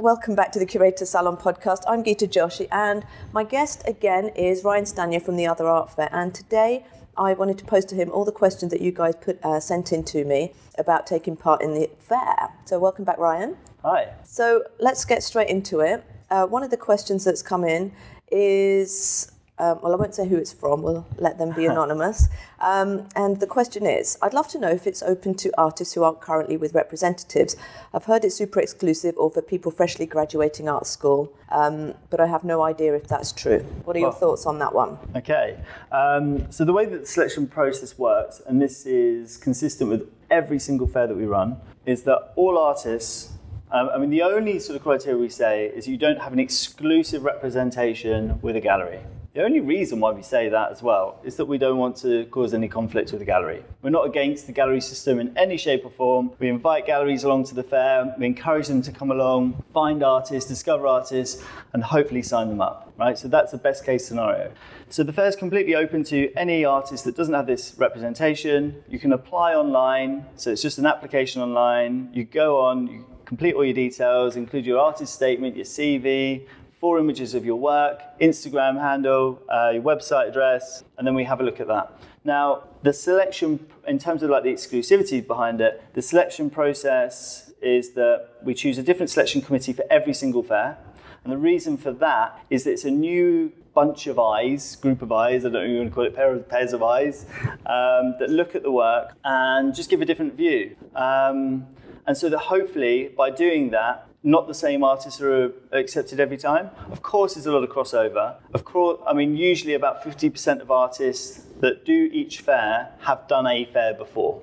Welcome back to the Curator's Salon podcast. I'm Gita Joshi, and my guest again is Ryan Stanier from the Other Art Fair. And today I wanted to pose to him all the questions that you guys put uh, sent in to me about taking part in the fair. So, welcome back, Ryan. Hi. So, let's get straight into it. Uh, one of the questions that's come in is um, well, I won't say who it's from, we'll let them be anonymous. Um, and the question is I'd love to know if it's open to artists who aren't currently with representatives. I've heard it's super exclusive or for people freshly graduating art school, um, but I have no idea if that's true. What are your Well- thoughts on that one? Okay. Um, so the way that the selection process works, and this is consistent with every single fair that we run, is that all artists. Um, I mean, the only sort of criteria we say is you don't have an exclusive representation with a gallery. The only reason why we say that as well is that we don't want to cause any conflict with the gallery. We're not against the gallery system in any shape or form. We invite galleries along to the fair, we encourage them to come along, find artists, discover artists, and hopefully sign them up, right? So that's the best case scenario. So the fair is completely open to any artist that doesn't have this representation. You can apply online, so it's just an application online. You go on, you complete all your details, include your artist statement, your CV, four images of your work, Instagram handle, uh, your website address, and then we have a look at that. Now, the selection, in terms of like the exclusivity behind it, the selection process is that we choose a different selection committee for every single fair. And the reason for that is that it's a new bunch of eyes, group of eyes, I don't know if you want to call it pair of, pairs of eyes, um, that look at the work and just give a different view. Um, and so that hopefully by doing that, not the same artists are accepted every time. Of course, there's a lot of crossover. Of course, I mean, usually about 50% of artists that do each fair have done a fair before.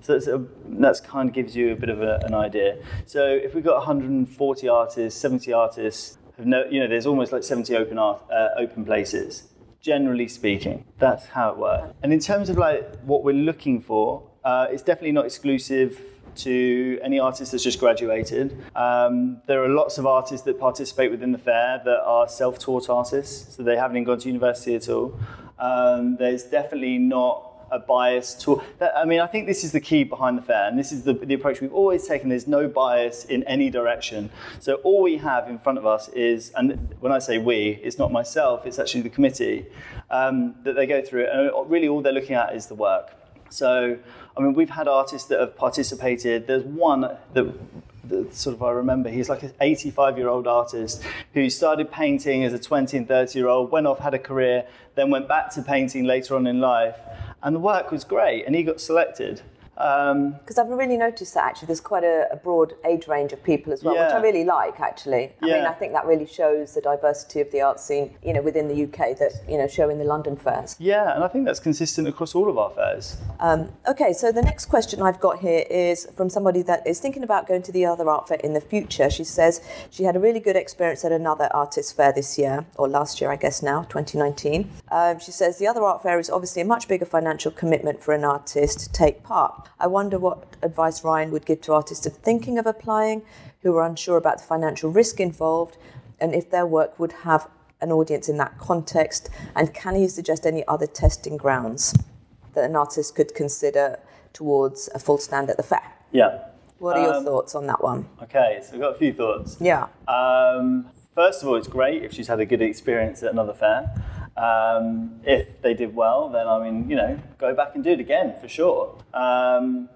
So that's, a, that's kind of gives you a bit of a, an idea. So if we've got 140 artists, 70 artists, have no, you know, there's almost like 70 open art, uh, open places. Generally speaking, that's how it works. And in terms of like what we're looking for, uh, it's definitely not exclusive to any artist that's just graduated. Um, there are lots of artists that participate within the fair that are self-taught artists, so they haven't even gone to university at all. Um, there's definitely not a bias to I mean, I think this is the key behind the fair, and this is the, the approach we've always taken. There's no bias in any direction. So all we have in front of us is, and when I say we, it's not myself, it's actually the committee um, that they go through, and really all they're looking at is the work. So, I mean, we've had artists that have participated. There's one that, that sort of I remember. He's like an 85 year old artist who started painting as a 20 and 30 year old, went off, had a career, then went back to painting later on in life. And the work was great, and he got selected. Um, Because I've really noticed that actually there's quite a, a broad age range of people as well, which I really like actually. I mean, I think that really shows the diversity of the art scene, you know, within the UK that, you know, show in the London fairs. yeah, and I think that's consistent across all of our fairs. Um, okay, so the next question I've got here is from somebody that is thinking about going to the other art fair in the future. She says she had a really good experience at another artist fair this year, or last year, I guess now, 2019. Um, she says the other art fair is obviously a much bigger financial commitment for an artist to take part. I wonder what advice Ryan would give to artists of thinking of applying who are unsure about the financial risk involved and if their work would have an audience in that context, and can he suggest any other testing grounds? that an artist could consider towards a full stand at the fair. Yeah. What are your Um, thoughts on that one? Okay, so I've got a few thoughts. Yeah. Um, first of all, it's great if she's had a good experience at another fair. Um, if they did well, then I mean, you know, go back and do it again for sure. Um,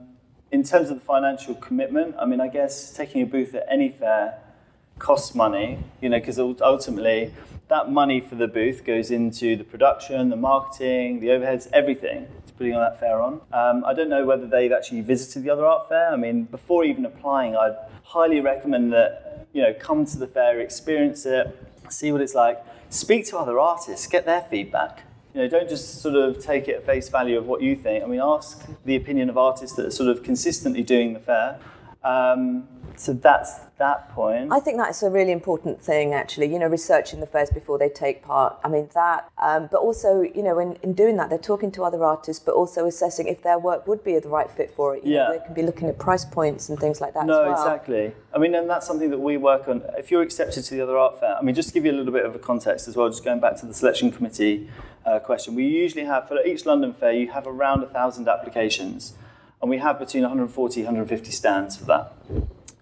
in terms of the financial commitment, I mean, I guess taking a booth at any fair costs money, you know, because ultimately that money for the booth goes into the production, the marketing, the overheads, everything putting that fair on. Um, I don't know whether they've actually visited the other art fair. I mean, before even applying, I'd highly recommend that, you know, come to the fair, experience it, see what it's like, speak to other artists, get their feedback. You know, don't just sort of take it at face value of what you think. I mean, ask the opinion of artists that are sort of consistently doing the fair. Um, so that's that point. I think that's a really important thing, actually. You know, researching the fairs before they take part. I mean that, um, but also, you know, in, in doing that, they're talking to other artists, but also assessing if their work would be the right fit for it. You know, Yeah. they can be looking at price points and things like that No, as well. exactly. I mean, and that's something that we work on. If you're accepted to the other art fair, I mean, just to give you a little bit of a context as well, just going back to the selection committee uh, question, we usually have, for each London fair, you have around a 1,000 applications, and we have between 140 150 stands for that.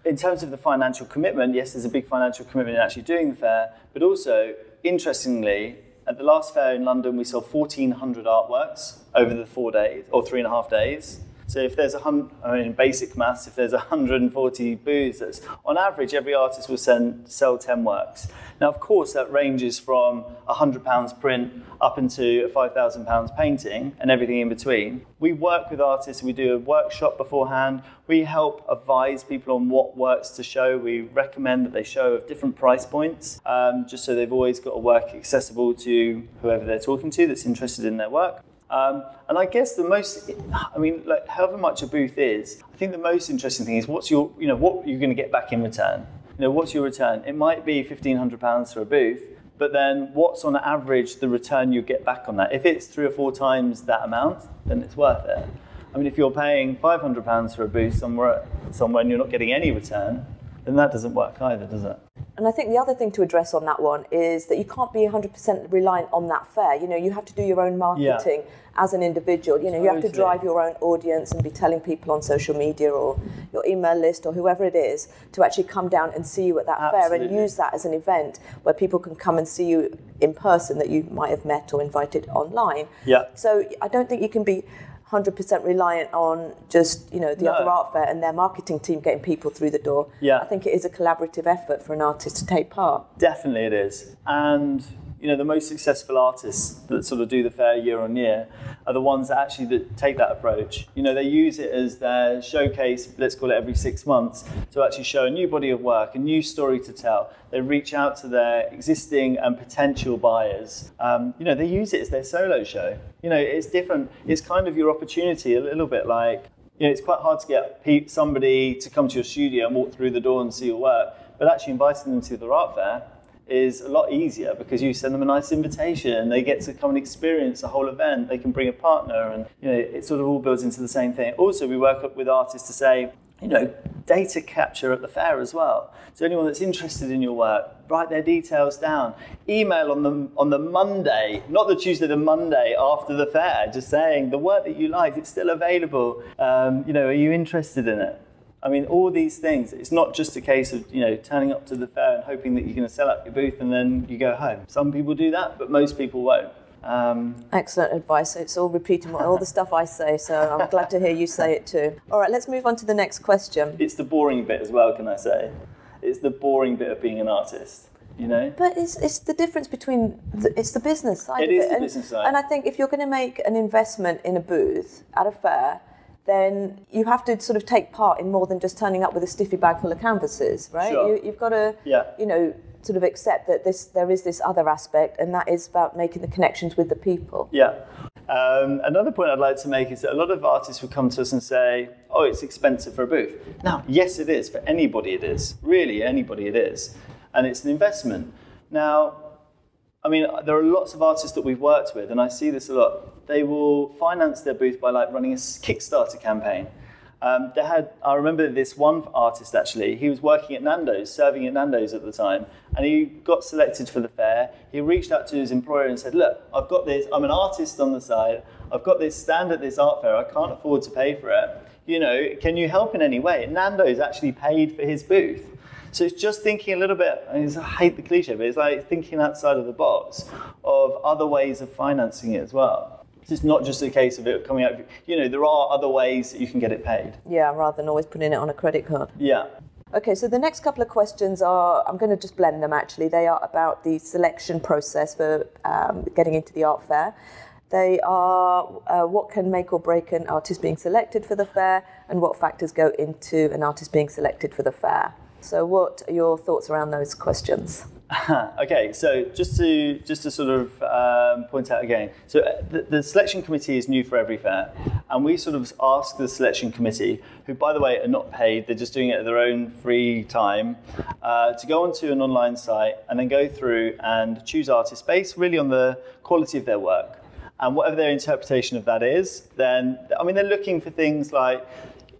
In terms of the financial commitment, yes, there's a big financial commitment in actually doing the fair, but also, interestingly, at the last fair in London, we saw 1,400 artworks over the four days or three and a half days. So if there's a hundred, I mean, basic maths, if there's 140 booths, on average, every artist will send, sell 10 works. Now, of course, that ranges from a £100 print up into a £5,000 painting and everything in between. We work with artists, we do a workshop beforehand. We help advise people on what works to show. We recommend that they show of different price points, um, just so they've always got a work accessible to whoever they're talking to that's interested in their work. Um, and I guess the most, I mean, like however much a booth is, I think the most interesting thing is what's your, you know, what you're going to get back in return. You know, what's your return? It might be fifteen hundred pounds for a booth, but then what's on average the return you get back on that? If it's three or four times that amount, then it's worth it. I mean, if you're paying five hundred pounds for a booth somewhere, somewhere and you're not getting any return, then that doesn't work either, does it? And I think the other thing to address on that one is that you can't be 100% reliant on that fair. You know, you have to do your own marketing yeah. as an individual. You know, totally. you have to drive your own audience and be telling people on social media or your email list or whoever it is to actually come down and see you at that Absolutely. fair and use that as an event where people can come and see you in person that you might have met or invited online. Yeah. So I don't think you can be 100% reliant on just you know the no. other art fair and their marketing team getting people through the door. Yeah. I think it is a collaborative effort for an artist to take part. Definitely it is. And you know the most successful artists that sort of do the fair year on year are the ones that actually that take that approach. You know they use it as their showcase. Let's call it every six months to actually show a new body of work, a new story to tell. They reach out to their existing and potential buyers. Um, you know they use it as their solo show. You know it's different. It's kind of your opportunity, a little bit like you know, it's quite hard to get somebody to come to your studio and walk through the door and see your work, but actually inviting them to the art fair is a lot easier because you send them a nice invitation. and They get to come and experience the whole event. They can bring a partner, and you know it sort of all builds into the same thing. Also, we work up with artists to say, you know, data capture at the fair as well. So anyone that's interested in your work, write their details down. Email on the on the Monday, not the Tuesday, the Monday after the fair, just saying the work that you like, it's still available. Um, you know, are you interested in it? I mean, all these things, it's not just a case of, you know, turning up to the fair and hoping that you're going to sell out your booth and then you go home. Some people do that, but most people won't. Um, Excellent advice. It's all repeating all the stuff I say, so I'm glad to hear you say it too. All right, let's move on to the next question. It's the boring bit as well, can I say? It's the boring bit of being an artist. You know? But it's, it's the difference between the, it's the business side it of is it. the and, business side. And I think if you're going to make an investment in a booth at a fair, then you have to sort of take part in more than just turning up with a stiffy bag full of canvases, right? Sure. You, have got to, yeah. you know, sort of accept that this there is this other aspect, and that is about making the connections with the people. Yeah. Um, another point I'd like to make is that a lot of artists would come to us and say, "Oh, it's expensive for a booth." Now, yes, it is for anybody. It is really anybody. It is, and it's an investment. Now, I mean, there are lots of artists that we've worked with, and I see this a lot. They will finance their booth by like running a Kickstarter campaign. Um, they had, I remember this one artist actually. He was working at Nando's, serving at Nando's at the time, and he got selected for the fair. He reached out to his employer and said, "Look, I've got this. I'm an artist on the side. I've got this stand at this art fair. I can't afford to pay for it. You know, can you help in any way?" And Nando's actually paid for his booth. So it's just thinking a little bit, I, I hate the cliche, but it's like thinking outside of the box of other ways of financing it as well. It's not just a case of it coming out. You know, there are other ways that you can get it paid. Yeah, rather than always putting it on a credit card. Yeah. Okay, so the next couple of questions are I'm going to just blend them actually. They are about the selection process for um, getting into the art fair. They are uh, what can make or break an artist being selected for the fair, and what factors go into an artist being selected for the fair. So, what are your thoughts around those questions? okay, so just to just to sort of um, point out again, so uh, the, the, selection committee is new for every fair, and we sort of ask the selection committee, who by the way are not paid, they're just doing it at their own free time, uh, to go onto an online site and then go through and choose artists based really on the quality of their work. And whatever their interpretation of that is, then I mean they're looking for things like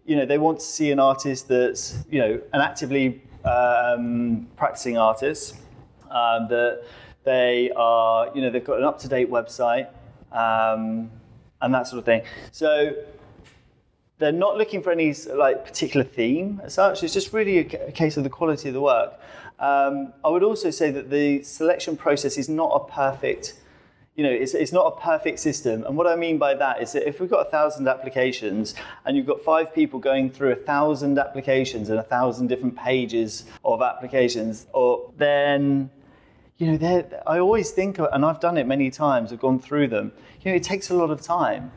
you know, they want to see an artist that's, you know, an actively um, practicing artist, um, that they are, you know, they've got an up-to-date website, um, and that sort of thing. So they're not looking for any like particular theme as such. It's just really a, case of the quality of the work. Um, I would also say that the selection process is not a perfect, you know, it's, it's not a perfect system. And what I mean by that is that if we've got a thousand applications and you've got five people going through a thousand applications and a thousand different pages of applications, or then you know, I always think, and I've done it many times, I've gone through them, you know, it takes a lot of time.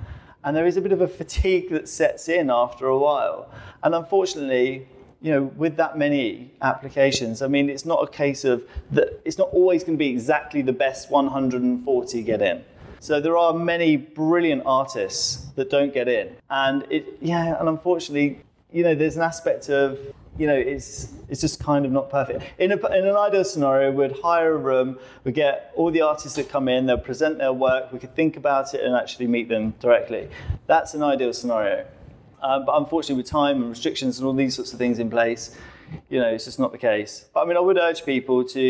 And there is a bit of a fatigue that sets in after a while. And unfortunately, you know, with that many applications, I mean, it's not a case of that. It's not always going to be exactly the best 140 get in. So there are many brilliant artists that don't get in, and it, yeah, and unfortunately, you know, there's an aspect of you know, it's it's just kind of not perfect. In, a, in an ideal scenario, we'd hire a room, we get all the artists that come in, they'll present their work, we could think about it and actually meet them directly. That's an ideal scenario. Um, but unfortunately, with time and restrictions and all these sorts of things in place, you know, it's just not the case. But I mean, I would urge people to,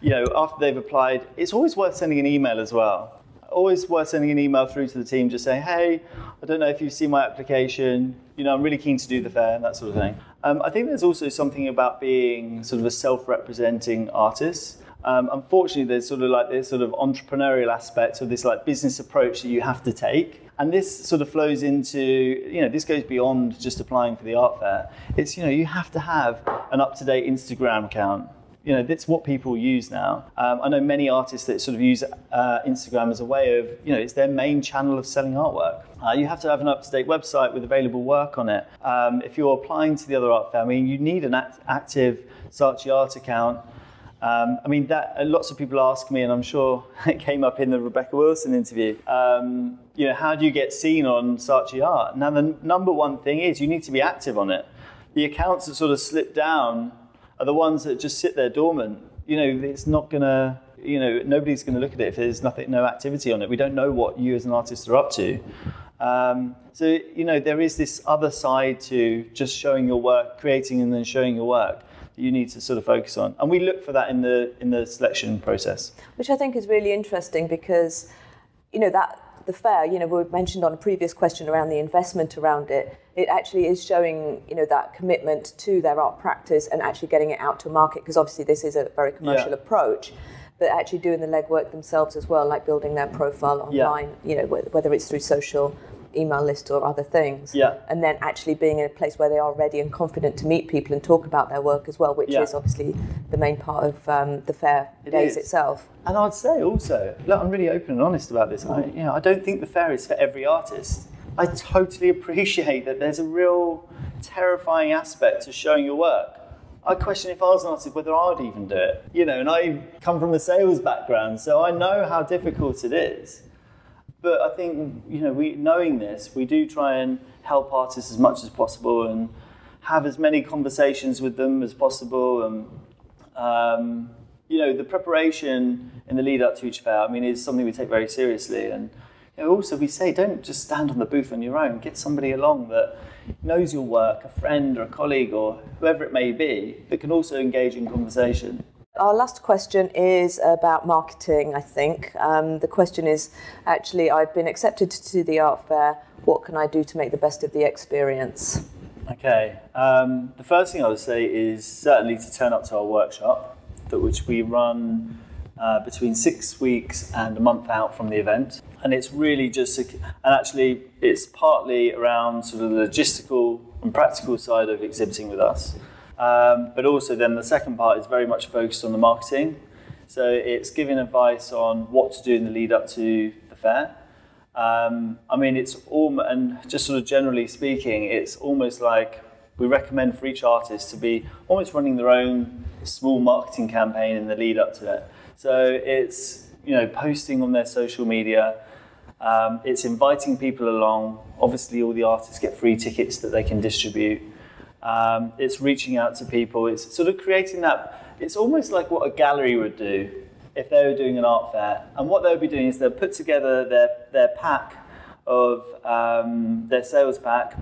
you know, after they've applied, it's always worth sending an email as well always worth sending an email through to the team just saying, hey, I don't know if you've seen my application, you know, I'm really keen to do the fair and that sort of thing. Um, I think there's also something about being sort of a self-representing artist. Um, unfortunately, there's sort of like this sort of entrepreneurial aspect of this like business approach that you have to take. And this sort of flows into, you know, this goes beyond just applying for the art fair. It's, you know, you have to have an up-to-date Instagram account you know, that's what people use now. Um, I know many artists that sort of use uh, Instagram as a way of, you know, it's their main channel of selling artwork. Uh, you have to have an up-to-date website with available work on it. Um, if you're applying to the other art fair, I mean, you need an act- active Saatchi Art account. Um, I mean, that uh, lots of people ask me, and I'm sure it came up in the Rebecca Wilson interview. Um, you know, how do you get seen on Saatchi Art? Now, the number one thing is you need to be active on it. The accounts that sort of slip down are the ones that just sit there dormant. You know, it's not gonna, you know, nobody's gonna look at it if there's nothing, no activity on it. We don't know what you as an artist are up to. Um, so, you know, there is this other side to just showing your work, creating and then showing your work you need to sort of focus on. And we look for that in the in the selection process. Which I think is really interesting because, you know, that the fair, you know, we mentioned on a previous question around the investment around it, it actually is showing, you know, that commitment to their art practice and actually getting it out to market because obviously this is a very commercial yeah. approach but actually doing the legwork themselves as well, like building their profile online, yeah. you know, whether it's through social email list or other things. Yeah. And then actually being in a place where they are ready and confident to meet people and talk about their work as well, which yeah. is obviously the main part of um, the fair it days is. itself. And I'd say also, look, I'm really open and honest about this. I, you know, I don't think the fair is for every artist. I totally appreciate that there's a real terrifying aspect to showing your work. I question if I was an artist whether I'd even do it. You know, and I come from a sales background, so I know how difficult it is. But I think you know, we knowing this, we do try and help artists as much as possible and have as many conversations with them as possible. And um, you know, the preparation in the lead up to each fair, I mean, is something we take very seriously. And you know, also, we say don't just stand on the booth on your own. Get somebody along that knows your work, a friend or a colleague or whoever it may be, that can also engage in conversation. Our last question is about marketing, I think. Um, the question is actually, I've been accepted to the art fair. What can I do to make the best of the experience? Okay. Um, the first thing I would say is certainly to turn up to our workshop, that which we run uh, between six weeks and a month out from the event. And it's really just, a, and actually, it's partly around sort of the logistical and practical side of exhibiting with us. Um, but also, then the second part is very much focused on the marketing. So it's giving advice on what to do in the lead up to the fair. Um, I mean, it's all, and just sort of generally speaking, it's almost like we recommend for each artist to be almost running their own small marketing campaign in the lead up to it. So it's you know posting on their social media. Um, it's inviting people along. Obviously, all the artists get free tickets that they can distribute. Um, it's reaching out to people. It's sort of creating that. It's almost like what a gallery would do if they were doing an art fair. And what they would be doing is they'll put together their, their pack of um, their sales pack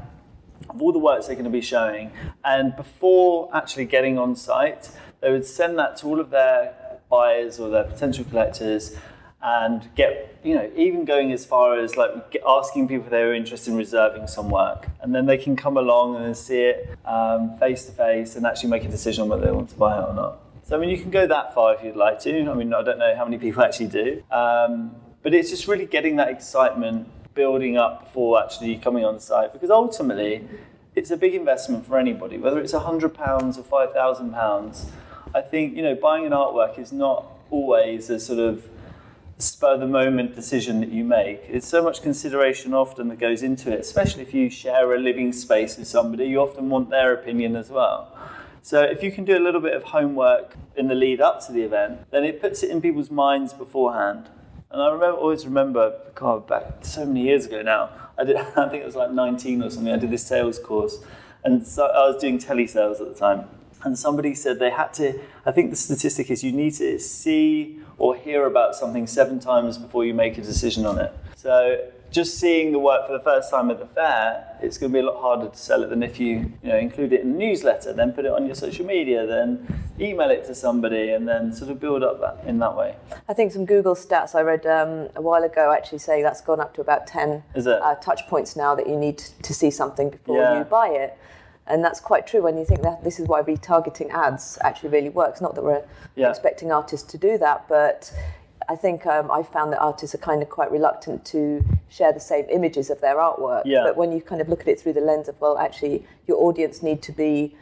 of all the works they're going to be showing. And before actually getting on site, they would send that to all of their buyers or their potential collectors and get you know even going as far as like asking people if they were interested in reserving some work. And then they can come along and see it face to face and actually make a decision on whether they want to buy it or not. So i mean you can go that far if you'd like to. I mean i don't know how many people actually do. Um, but it's just really getting that excitement building up before actually coming on site because ultimately it's a big investment for anybody whether it's £100 or £5000 i think you know buying an artwork is not always a sort of spur the moment decision that you make. It's so much consideration often that goes into it, especially if you share a living space with somebody, you often want their opinion as well. So if you can do a little bit of homework in the lead up to the event, then it puts it in people's minds beforehand. And I remember, always remember, God, back so many years ago now, I did, I think it was like 19 or something, I did this sales course. And so I was doing telesales at the time. And somebody said they had to, I think the statistic is you need to see or hear about something seven times before you make a decision on it. So just seeing the work for the first time at the fair, it's going to be a lot harder to sell it than if you, you know, include it in a newsletter, then put it on your social media, then email it to somebody, and then sort of build up that in that way. I think some Google stats I read um, a while ago actually say that's gone up to about 10 uh, touch points now that you need to see something before yeah. you buy it. And that's quite true when you think that this is why retargeting ads actually really works. Not that we're yeah. expecting artists to do that, but I think um, I found that artists are kind of quite reluctant to share the same images of their artwork. Yeah. But when you kind of look at it through the lens of, well, actually, your audience need to be,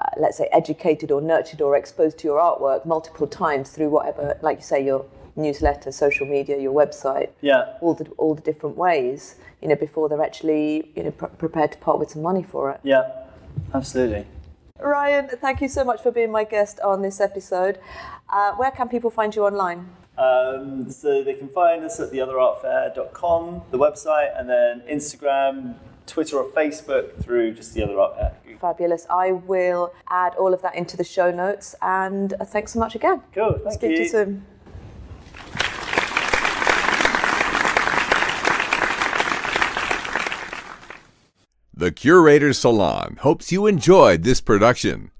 uh, let's say, educated or nurtured or exposed to your artwork multiple times through whatever, like you say, your newsletter, social media, your website, yeah, all the all the different ways, you know, before they're actually you know pr- prepared to part with some money for it. Yeah. Absolutely. Ryan, thank you so much for being my guest on this episode. Uh, where can people find you online? Um, so they can find us at theotherartfair.com, the website, and then Instagram, Twitter, or Facebook through just the Other Art Fair. Fabulous. I will add all of that into the show notes. And uh, thanks so much again. Cool. Thank Speak you. to you soon. The Curator's Salon hopes you enjoyed this production.